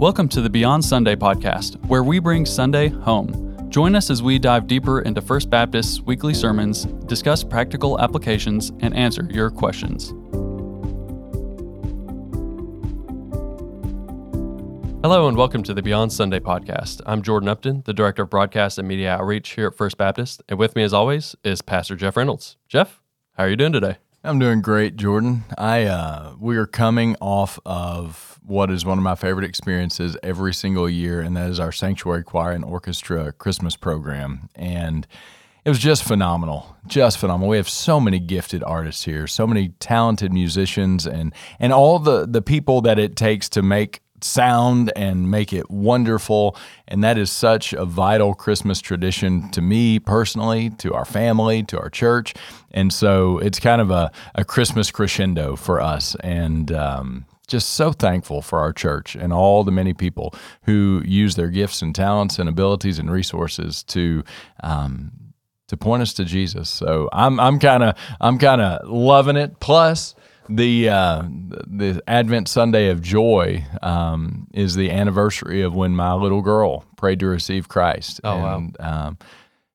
Welcome to the Beyond Sunday podcast, where we bring Sunday home. Join us as we dive deeper into First Baptist's weekly sermons, discuss practical applications, and answer your questions. Hello, and welcome to the Beyond Sunday podcast. I'm Jordan Upton, the Director of Broadcast and Media Outreach here at First Baptist, and with me, as always, is Pastor Jeff Reynolds. Jeff, how are you doing today? I'm doing great, Jordan. I uh, we are coming off of what is one of my favorite experiences every single year, and that is our Sanctuary Choir and Orchestra Christmas program. And it was just phenomenal, just phenomenal. We have so many gifted artists here, so many talented musicians, and and all the the people that it takes to make sound and make it wonderful. And that is such a vital Christmas tradition to me personally, to our family, to our church. And so it's kind of a, a Christmas crescendo for us. And, um, just so thankful for our church and all the many people who use their gifts and talents and abilities and resources to um, to point us to Jesus. So I'm I'm kind of I'm kind of loving it. Plus, the uh, the Advent Sunday of Joy um, is the anniversary of when my little girl prayed to receive Christ. Oh and, wow! Um,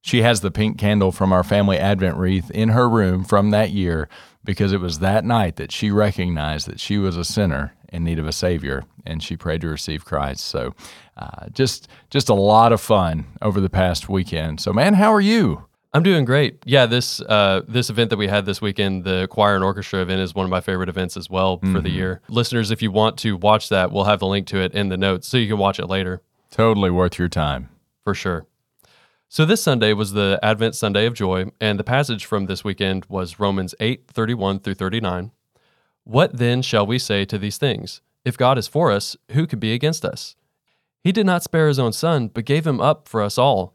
she has the pink candle from our family Advent wreath in her room from that year because it was that night that she recognized that she was a sinner in need of a savior, and she prayed to receive Christ. So, uh, just just a lot of fun over the past weekend. So, man, how are you? I'm doing great. Yeah, this uh, this event that we had this weekend, the choir and orchestra event, is one of my favorite events as well mm-hmm. for the mm-hmm. year. Listeners, if you want to watch that, we'll have the link to it in the notes so you can watch it later. Totally worth your time. For sure. So this Sunday was the Advent Sunday of Joy, and the passage from this weekend was Romans 8, 31 through 39. What then shall we say to these things? If God is for us, who could be against us? He did not spare his own son, but gave him up for us all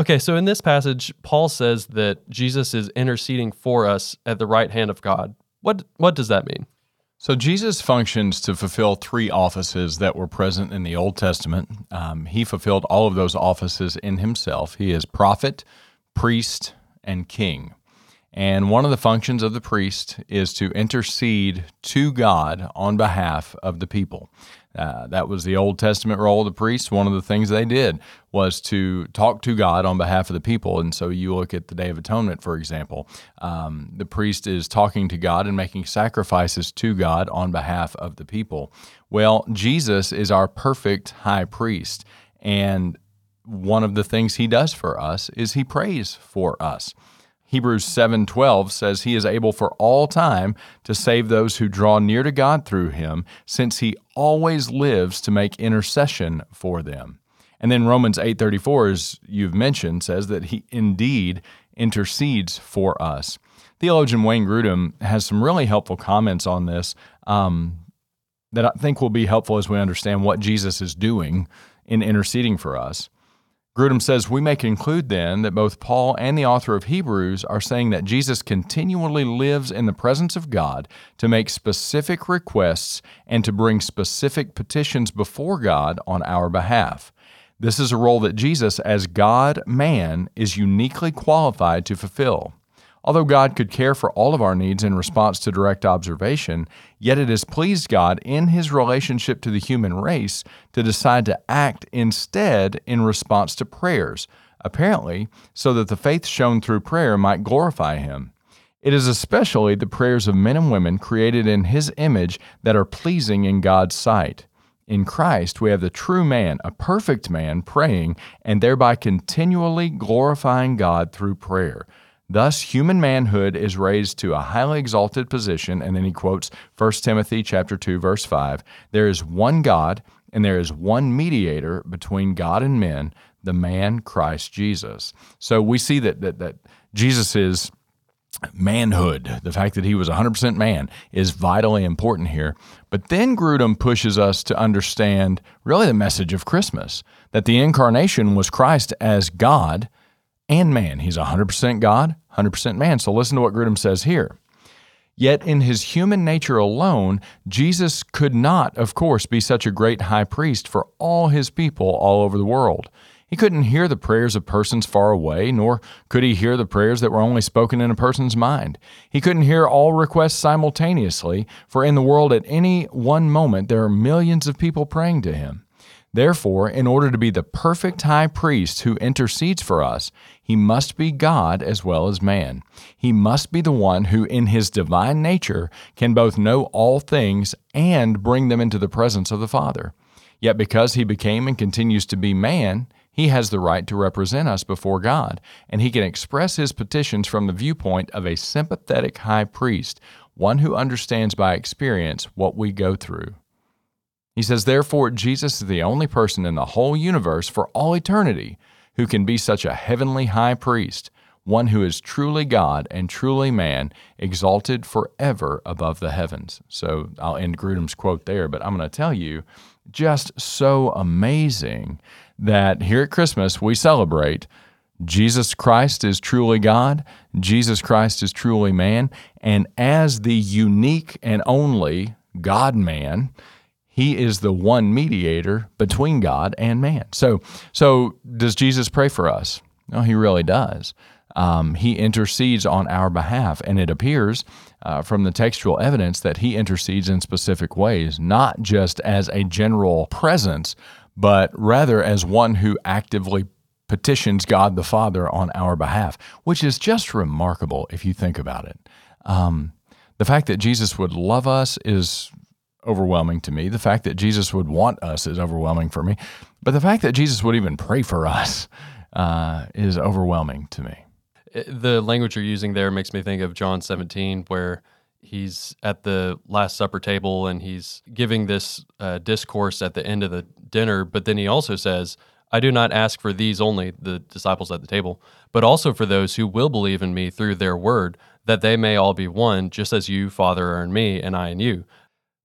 Okay, so in this passage, Paul says that Jesus is interceding for us at the right hand of God. What what does that mean? So Jesus functions to fulfill three offices that were present in the Old Testament. Um, he fulfilled all of those offices in himself. He is prophet, priest, and king. And one of the functions of the priest is to intercede to God on behalf of the people. Uh, that was the Old Testament role of the priests. One of the things they did was to talk to God on behalf of the people. And so you look at the Day of Atonement, for example. Um, the priest is talking to God and making sacrifices to God on behalf of the people. Well, Jesus is our perfect high priest. And one of the things he does for us is he prays for us. Hebrews 7:12 says he is able for all time to save those who draw near to God through him since he always lives to make intercession for them. And then Romans 8:34 as you've mentioned says that he indeed intercedes for us. Theologian Wayne Grudem has some really helpful comments on this um, that I think will be helpful as we understand what Jesus is doing in interceding for us. Grudem says we may conclude then that both Paul and the author of Hebrews are saying that Jesus continually lives in the presence of God to make specific requests and to bring specific petitions before God on our behalf. This is a role that Jesus, as God man, is uniquely qualified to fulfill. Although God could care for all of our needs in response to direct observation, yet it has pleased God in his relationship to the human race to decide to act instead in response to prayers, apparently so that the faith shown through prayer might glorify him. It is especially the prayers of men and women created in his image that are pleasing in God's sight. In Christ, we have the true man, a perfect man, praying and thereby continually glorifying God through prayer. Thus, human manhood is raised to a highly exalted position, and then he quotes 1 Timothy chapter 2, verse 5. There is one God, and there is one mediator between God and men, the man Christ Jesus. So we see that that, that Jesus is manhood, the fact that he was 100% man, is vitally important here. But then Grudem pushes us to understand really the message of Christmas that the incarnation was Christ as God and man. He's 100% God, 100% man. So listen to what Grudem says here. Yet in his human nature alone, Jesus could not, of course, be such a great high priest for all his people all over the world. He couldn't hear the prayers of persons far away, nor could he hear the prayers that were only spoken in a person's mind. He couldn't hear all requests simultaneously, for in the world at any one moment there are millions of people praying to him. Therefore, in order to be the perfect high priest who intercedes for us, he must be God as well as man. He must be the one who, in his divine nature, can both know all things and bring them into the presence of the Father. Yet because he became and continues to be man, he has the right to represent us before God, and he can express his petitions from the viewpoint of a sympathetic high priest, one who understands by experience what we go through. He says, Therefore, Jesus is the only person in the whole universe for all eternity who can be such a heavenly high priest, one who is truly God and truly man, exalted forever above the heavens. So I'll end Grudem's quote there, but I'm going to tell you just so amazing that here at Christmas we celebrate Jesus Christ is truly God, Jesus Christ is truly man, and as the unique and only God man, he is the one mediator between God and man. So, so does Jesus pray for us? No, he really does. Um, he intercedes on our behalf, and it appears uh, from the textual evidence that he intercedes in specific ways, not just as a general presence, but rather as one who actively petitions God the Father on our behalf, which is just remarkable if you think about it. Um, the fact that Jesus would love us is overwhelming to me. The fact that Jesus would want us is overwhelming for me. But the fact that Jesus would even pray for us uh, is overwhelming to me. The language you're using there makes me think of John 17, where he's at the Last Supper table and he's giving this uh, discourse at the end of the dinner. But then he also says, I do not ask for these only, the disciples at the table, but also for those who will believe in me through their word, that they may all be one, just as you, Father, are in me, and I in you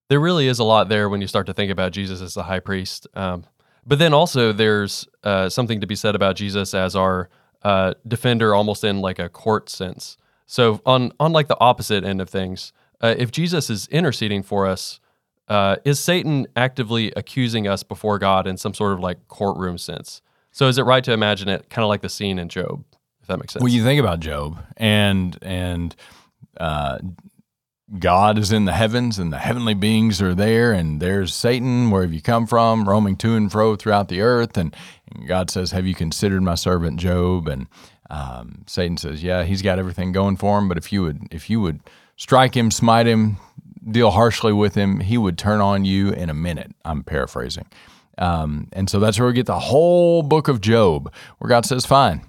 there really is a lot there when you start to think about Jesus as the high priest. Um, but then also there's uh, something to be said about Jesus as our uh, defender, almost in like a court sense. So on on like the opposite end of things, uh, if Jesus is interceding for us, uh, is Satan actively accusing us before God in some sort of like courtroom sense? So is it right to imagine it kind of like the scene in Job, if that makes sense? Well, you think about Job and and uh, God is in the heavens and the heavenly beings are there, and there's Satan, where have you come from, roaming to and fro throughout the earth. And, and God says, Have you considered my servant Job? And um, Satan says, Yeah, he's got everything going for him, but if you would if you would strike him, smite him, deal harshly with him, he would turn on you in a minute. I'm paraphrasing. Um, and so that's where we get the whole book of Job, where God says, Fine,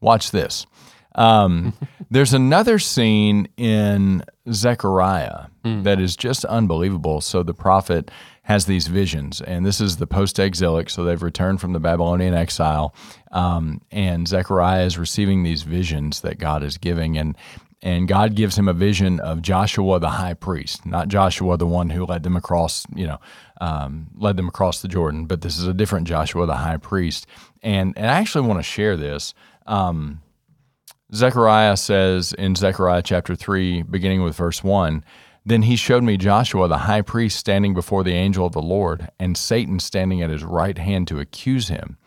watch this. Um, there's another scene in Zechariah mm. that is just unbelievable. So the prophet has these visions, and this is the post exilic, so they've returned from the Babylonian exile. Um, and Zechariah is receiving these visions that God is giving. And and God gives him a vision of Joshua the high priest, not Joshua the one who led them across, you know, um, led them across the Jordan, but this is a different Joshua the high priest. And and I actually want to share this. Um, Zechariah says in Zechariah chapter 3, beginning with verse 1, Then he showed me Joshua the high priest standing before the angel of the Lord, and Satan standing at his right hand to accuse him.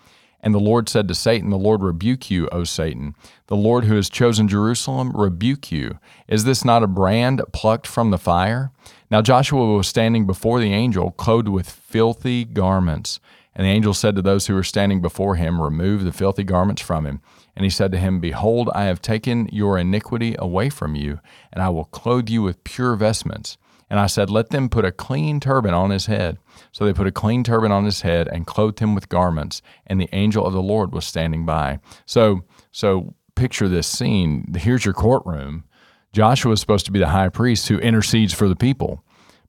And the Lord said to Satan, The Lord rebuke you, O Satan. The Lord who has chosen Jerusalem rebuke you. Is this not a brand plucked from the fire? Now Joshua was standing before the angel, clothed with filthy garments. And the angel said to those who were standing before him, Remove the filthy garments from him. And he said to him, Behold, I have taken your iniquity away from you, and I will clothe you with pure vestments. And I said, Let them put a clean turban on his head. So they put a clean turban on his head and clothed him with garments. And the angel of the Lord was standing by. So, so picture this scene. Here's your courtroom. Joshua is supposed to be the high priest who intercedes for the people,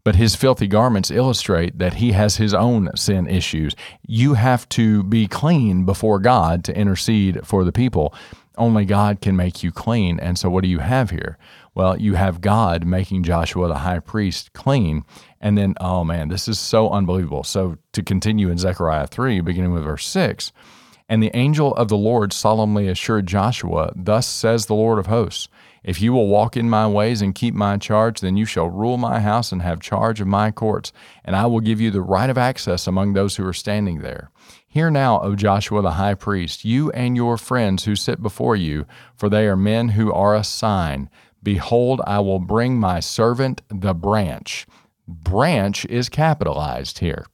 but his filthy garments illustrate that he has his own sin issues. You have to be clean before God to intercede for the people. Only God can make you clean. And so, what do you have here? Well, you have God making Joshua the high priest clean. And then, oh man, this is so unbelievable. So, to continue in Zechariah 3, beginning with verse 6, and the angel of the Lord solemnly assured Joshua, Thus says the Lord of hosts, If you will walk in my ways and keep my charge, then you shall rule my house and have charge of my courts, and I will give you the right of access among those who are standing there. Hear now, O Joshua the high priest, you and your friends who sit before you, for they are men who are a sign. Behold, I will bring my servant the branch. Branch is capitalized here.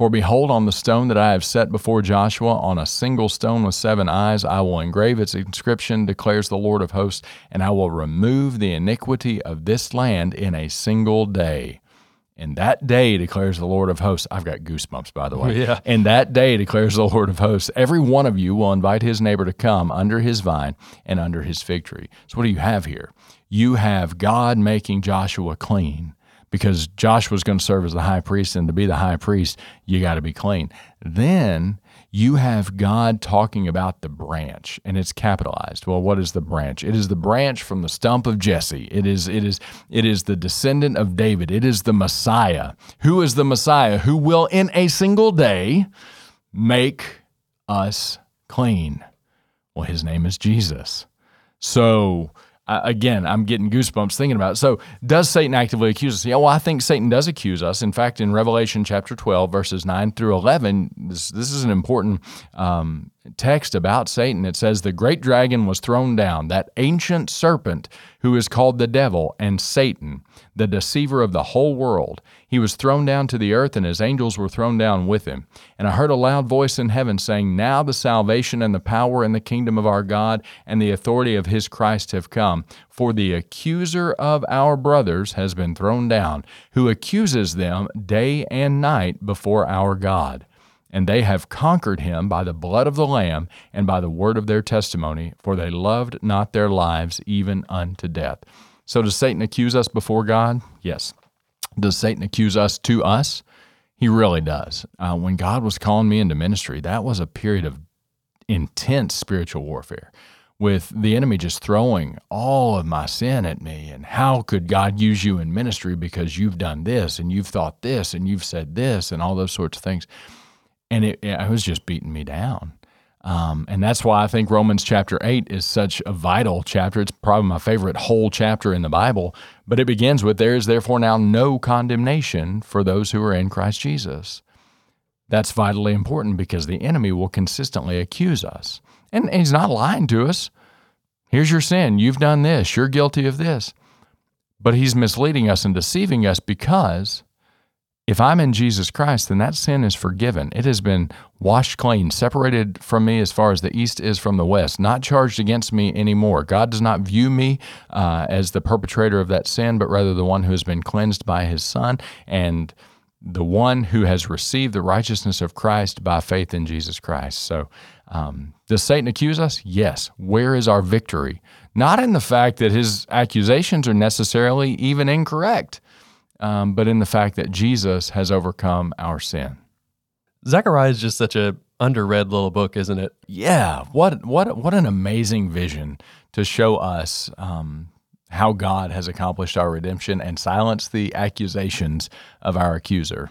For behold, on the stone that I have set before Joshua, on a single stone with seven eyes, I will engrave its inscription, declares the Lord of hosts, and I will remove the iniquity of this land in a single day. In that day, declares the Lord of hosts. I've got goosebumps, by the way. Yeah. In that day, declares the Lord of hosts, every one of you will invite his neighbor to come under his vine and under his fig tree. So, what do you have here? You have God making Joshua clean because Joshua's going to serve as the high priest, and to be the high priest, you got to be clean. Then you have God talking about the branch, and it's capitalized. Well, what is the branch? It is the branch from the stump of Jesse. It is it is it is the descendant of David. It is the Messiah. Who is the Messiah? Who will in a single day make us clean? Well, his name is Jesus. So uh, again, I'm getting goosebumps thinking about it. So, does Satan actively accuse us? Yeah, well, I think Satan does accuse us. In fact, in Revelation chapter 12, verses 9 through 11, this, this is an important um, text about Satan. It says, The great dragon was thrown down, that ancient serpent who is called the devil and Satan, the deceiver of the whole world. He was thrown down to the earth, and his angels were thrown down with him. And I heard a loud voice in heaven saying, Now the salvation and the power and the kingdom of our God and the authority of his Christ have come. For the accuser of our brothers has been thrown down, who accuses them day and night before our God and they have conquered him by the blood of the Lamb and by the word of their testimony, for they loved not their lives even unto death. So, does Satan accuse us before God? Yes. Does Satan accuse us to us? He really does. Uh, when God was calling me into ministry, that was a period of intense spiritual warfare with the enemy just throwing all of my sin at me. And how could God use you in ministry because you've done this and you've thought this and you've said this and all those sorts of things? And it, it was just beating me down. Um, and that's why I think Romans chapter 8 is such a vital chapter. It's probably my favorite whole chapter in the Bible, but it begins with There is therefore now no condemnation for those who are in Christ Jesus. That's vitally important because the enemy will consistently accuse us. And he's not lying to us. Here's your sin. You've done this. You're guilty of this. But he's misleading us and deceiving us because if I'm in Jesus Christ, then that sin is forgiven. It has been washed clean, separated from me as far as the east is from the west, not charged against me anymore. God does not view me uh, as the perpetrator of that sin, but rather the one who has been cleansed by his Son and the one who has received the righteousness of Christ by faith in Jesus Christ. So, um, does Satan accuse us? Yes. Where is our victory? Not in the fact that his accusations are necessarily even incorrect um, but in the fact that Jesus has overcome our sin. Zechariah is just such a underread little book, isn't it? Yeah, what what what an amazing vision to show us um, how God has accomplished our redemption and silenced the accusations of our accuser.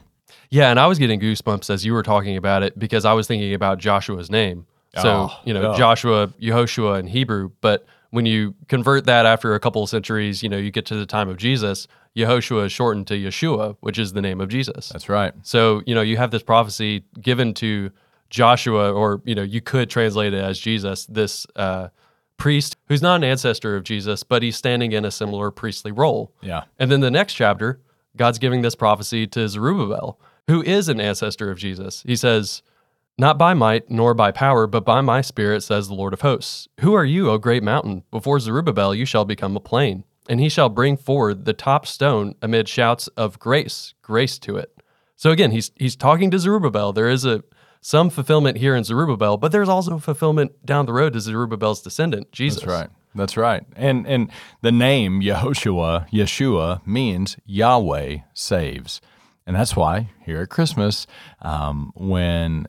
Yeah, and I was getting goosebumps as you were talking about it because I was thinking about Joshua's name. So, Oh, you know, oh. Joshua, Yehoshua in Hebrew, but when you convert that after a couple of centuries, you know, you get to the time of Jesus, Yehoshua is shortened to Yeshua, which is the name of Jesus. That's right. So, you know, you have this prophecy given to Joshua, or, you know, you could translate it as Jesus, this uh, priest who's not an ancestor of Jesus, but he's standing in a similar priestly role. Yeah. And then the next chapter, God's giving this prophecy to Zerubbabel, who is an ancestor of Jesus. He says, Not by might nor by power, but by my spirit, says the Lord of hosts. Who are you, O great mountain? Before Zerubbabel you shall become a plain, and he shall bring forward the top stone amid shouts of grace, grace to it. So again, he's he's talking to Zerubbabel. There is a some fulfillment here in Zerubbabel, but there's also fulfillment down the road to Zerubbabel's descendant, Jesus. That's right. That's right. And and the name Yehoshua, Yeshua means Yahweh saves. And that's why here at Christmas, um, when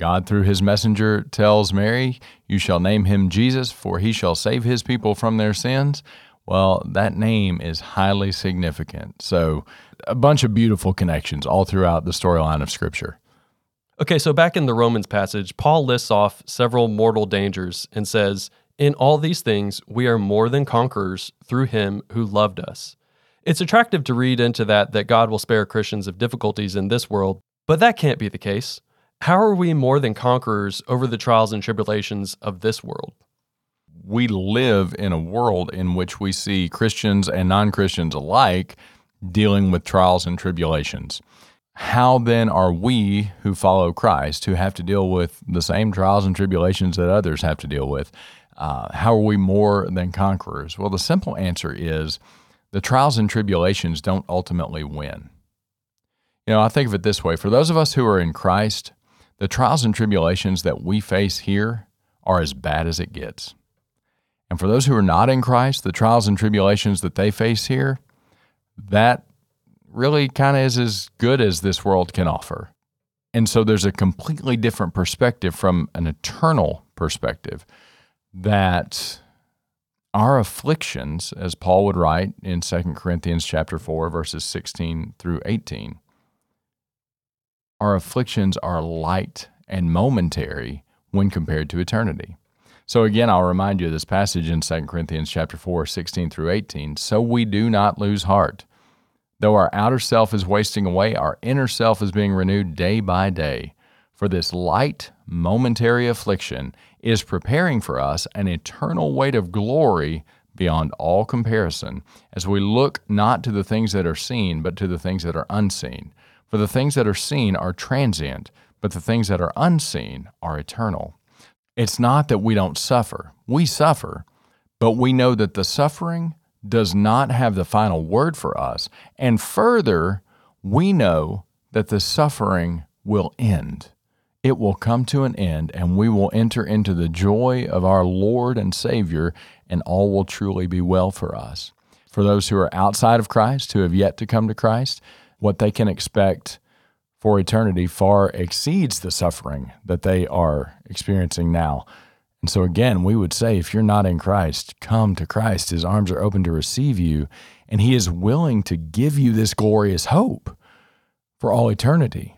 God through his messenger tells Mary, You shall name him Jesus, for he shall save his people from their sins. Well, that name is highly significant. So, a bunch of beautiful connections all throughout the storyline of Scripture. Okay, so back in the Romans passage, Paul lists off several mortal dangers and says, In all these things, we are more than conquerors through him who loved us. It's attractive to read into that that God will spare Christians of difficulties in this world, but that can't be the case. How are we more than conquerors over the trials and tribulations of this world? We live in a world in which we see Christians and non Christians alike dealing with trials and tribulations. How then are we who follow Christ, who have to deal with the same trials and tribulations that others have to deal with, uh, how are we more than conquerors? Well, the simple answer is the trials and tribulations don't ultimately win. You know, I think of it this way for those of us who are in Christ, the trials and tribulations that we face here are as bad as it gets. And for those who are not in Christ, the trials and tribulations that they face here, that really kind of is as good as this world can offer. And so there's a completely different perspective from an eternal perspective that our afflictions, as Paul would write in 2 Corinthians chapter 4, verses 16 through 18, our afflictions are light and momentary when compared to eternity. So again, I'll remind you of this passage in 2 Corinthians chapter 4, 16 through 18. So we do not lose heart. Though our outer self is wasting away, our inner self is being renewed day by day. For this light, momentary affliction is preparing for us an eternal weight of glory beyond all comparison, as we look not to the things that are seen, but to the things that are unseen. For the things that are seen are transient, but the things that are unseen are eternal. It's not that we don't suffer, we suffer, but we know that the suffering does not have the final word for us. And further, we know that the suffering will end. It will come to an end, and we will enter into the joy of our Lord and Savior, and all will truly be well for us. For those who are outside of Christ, who have yet to come to Christ, what they can expect for eternity far exceeds the suffering that they are experiencing now. And so, again, we would say if you're not in Christ, come to Christ. His arms are open to receive you, and He is willing to give you this glorious hope for all eternity.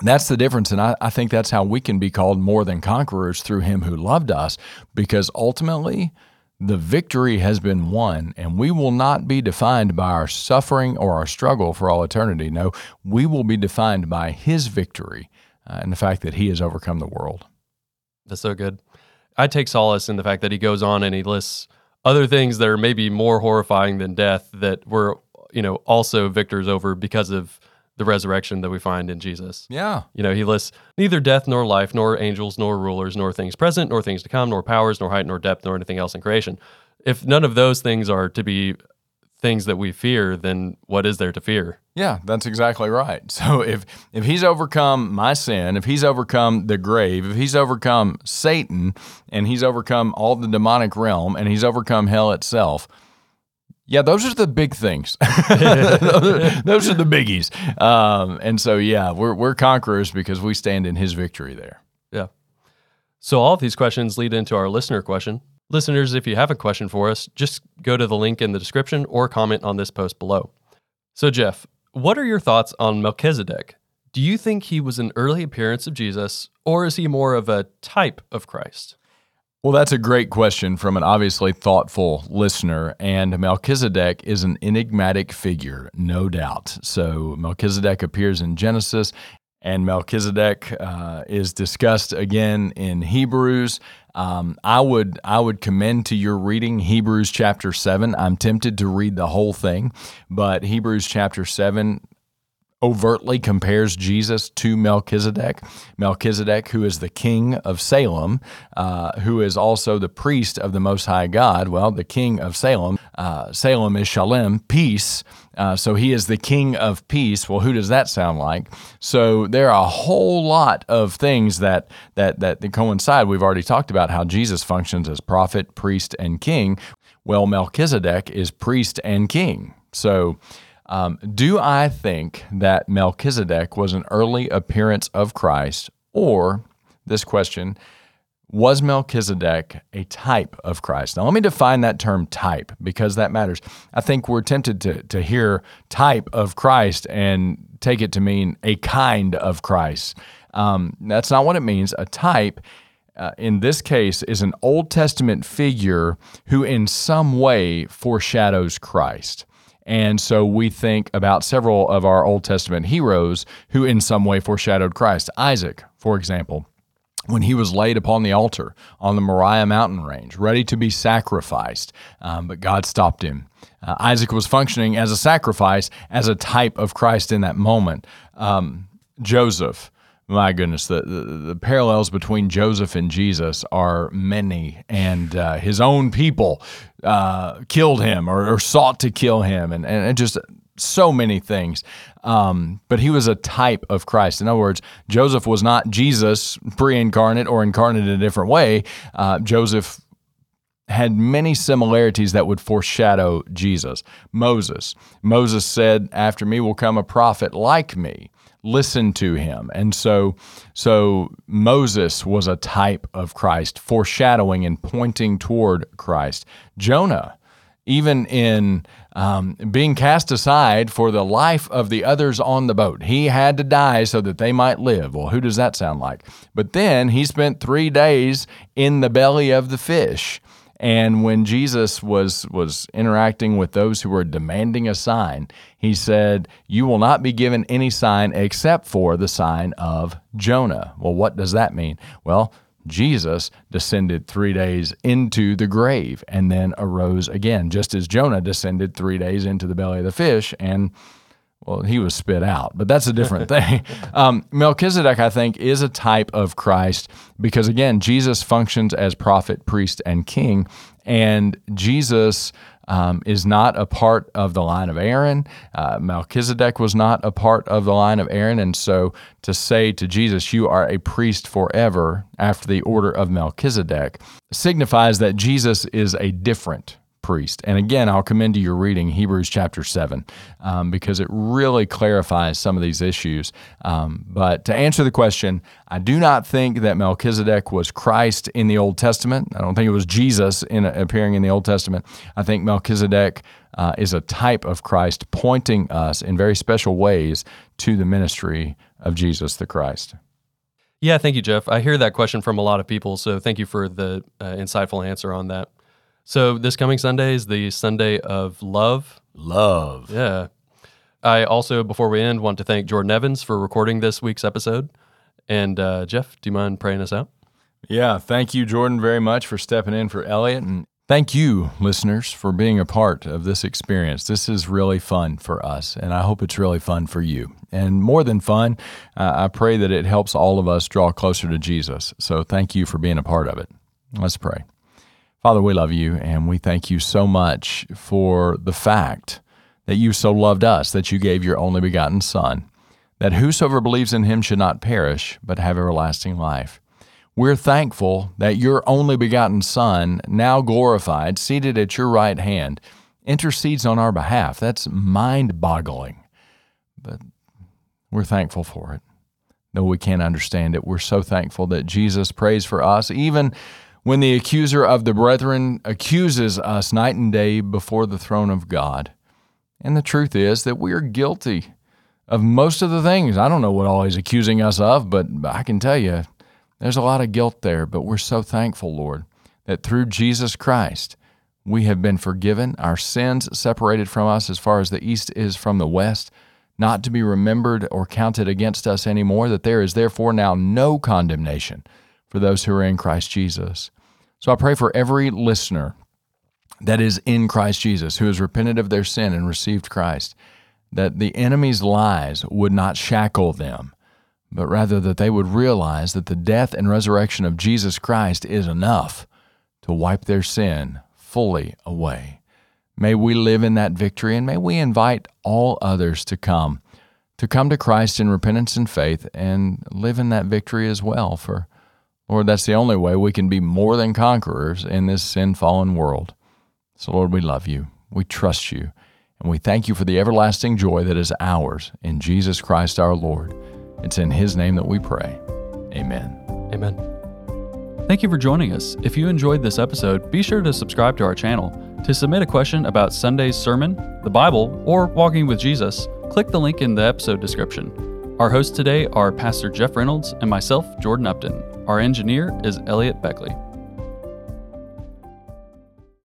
That's the difference. And I, I think that's how we can be called more than conquerors through Him who loved us, because ultimately, the victory has been won, and we will not be defined by our suffering or our struggle for all eternity. No, we will be defined by His victory uh, and the fact that He has overcome the world. That's so good. I take solace in the fact that he goes on and he lists other things that are maybe more horrifying than death that we're, you know, also victors over because of the resurrection that we find in Jesus. Yeah. You know, he lists neither death nor life, nor angels, nor rulers, nor things present, nor things to come, nor powers, nor height, nor depth, nor anything else in creation. If none of those things are to be things that we fear, then what is there to fear? Yeah, that's exactly right. So if if he's overcome my sin, if he's overcome the grave, if he's overcome Satan, and he's overcome all the demonic realm, and he's overcome hell itself, yeah, those are the big things. those are the biggies. Um, and so, yeah, we're, we're conquerors because we stand in his victory there. Yeah. So, all of these questions lead into our listener question. Listeners, if you have a question for us, just go to the link in the description or comment on this post below. So, Jeff, what are your thoughts on Melchizedek? Do you think he was an early appearance of Jesus, or is he more of a type of Christ? Well, that's a great question from an obviously thoughtful listener. And Melchizedek is an enigmatic figure, no doubt. So, Melchizedek appears in Genesis, and Melchizedek uh, is discussed again in Hebrews. Um, I would I would commend to your reading Hebrews chapter seven. I'm tempted to read the whole thing, but Hebrews chapter seven overtly compares Jesus to Melchizedek. Melchizedek, who is the king of Salem, uh, who is also the priest of the Most High God. Well, the king of Salem uh, Salem is Shalem, peace. Uh, so he is the king of peace. Well, who does that sound like? So there are a whole lot of things that that that coincide. We've already talked about how Jesus functions as prophet, priest, and king. Well, Melchizedek is priest and king. So. Um, do I think that Melchizedek was an early appearance of Christ, or this question, was Melchizedek a type of Christ? Now, let me define that term type because that matters. I think we're tempted to, to hear type of Christ and take it to mean a kind of Christ. Um, that's not what it means. A type, uh, in this case, is an Old Testament figure who, in some way, foreshadows Christ. And so we think about several of our Old Testament heroes who, in some way, foreshadowed Christ. Isaac, for example when he was laid upon the altar on the Moriah mountain range, ready to be sacrificed, um, but God stopped him. Uh, Isaac was functioning as a sacrifice, as a type of Christ in that moment. Um, Joseph, my goodness, the, the, the, parallels between Joseph and Jesus are many, and uh, his own people uh, killed him or, or, sought to kill him, and, and just so many things. Um, but he was a type of Christ. In other words, Joseph was not Jesus pre incarnate or incarnate in a different way. Uh, Joseph had many similarities that would foreshadow Jesus. Moses. Moses said, After me will come a prophet like me. Listen to him. And so, so Moses was a type of Christ, foreshadowing and pointing toward Christ. Jonah even in um, being cast aside for the life of the others on the boat. He had to die so that they might live. Well, who does that sound like? But then he spent three days in the belly of the fish. And when Jesus was was interacting with those who were demanding a sign, he said, "You will not be given any sign except for the sign of Jonah." Well, what does that mean? Well, Jesus descended three days into the grave and then arose again, just as Jonah descended three days into the belly of the fish and well, he was spit out, but that's a different thing. Um, Melchizedek, I think, is a type of Christ because, again, Jesus functions as prophet, priest, and king. And Jesus um, is not a part of the line of Aaron. Uh, Melchizedek was not a part of the line of Aaron. And so to say to Jesus, You are a priest forever after the order of Melchizedek, signifies that Jesus is a different priest. And again, I'll commend to your reading Hebrews chapter 7 um, because it really clarifies some of these issues. Um, but to answer the question, I do not think that Melchizedek was Christ in the Old Testament. I don't think it was Jesus in, appearing in the Old Testament. I think Melchizedek uh, is a type of Christ pointing us in very special ways to the ministry of Jesus the Christ. Yeah, thank you, Jeff. I hear that question from a lot of people, so thank you for the uh, insightful answer on that. So this coming Sunday is the Sunday of love. Love. Yeah. I also, before we end, want to thank Jordan Evans for recording this week's episode. And uh, Jeff, do you mind praying us out? Yeah. Thank you, Jordan, very much for stepping in for Elliot. And thank you, listeners, for being a part of this experience. This is really fun for us, and I hope it's really fun for you. And more than fun, uh, I pray that it helps all of us draw closer to Jesus. So thank you for being a part of it. Let's pray. Father, we love you and we thank you so much for the fact that you so loved us that you gave your only begotten Son, that whosoever believes in him should not perish, but have everlasting life. We're thankful that your only begotten Son, now glorified, seated at your right hand, intercedes on our behalf. That's mind boggling. But we're thankful for it. Though we can't understand it, we're so thankful that Jesus prays for us, even when the accuser of the brethren accuses us night and day before the throne of God. And the truth is that we are guilty of most of the things. I don't know what all he's accusing us of, but I can tell you there's a lot of guilt there. But we're so thankful, Lord, that through Jesus Christ, we have been forgiven, our sins separated from us as far as the east is from the west, not to be remembered or counted against us anymore, that there is therefore now no condemnation for those who are in Christ Jesus. So I pray for every listener that is in Christ Jesus, who has repented of their sin and received Christ, that the enemy's lies would not shackle them, but rather that they would realize that the death and resurrection of Jesus Christ is enough to wipe their sin fully away. May we live in that victory and may we invite all others to come, to come to Christ in repentance and faith and live in that victory as well. For, Lord, that's the only way we can be more than conquerors in this sin fallen world. So, Lord, we love you. We trust you. And we thank you for the everlasting joy that is ours in Jesus Christ our Lord. It's in his name that we pray. Amen. Amen. Thank you for joining us. If you enjoyed this episode, be sure to subscribe to our channel. To submit a question about Sunday's sermon, the Bible, or walking with Jesus, click the link in the episode description. Our hosts today are Pastor Jeff Reynolds and myself, Jordan Upton. Our engineer is Elliot Beckley.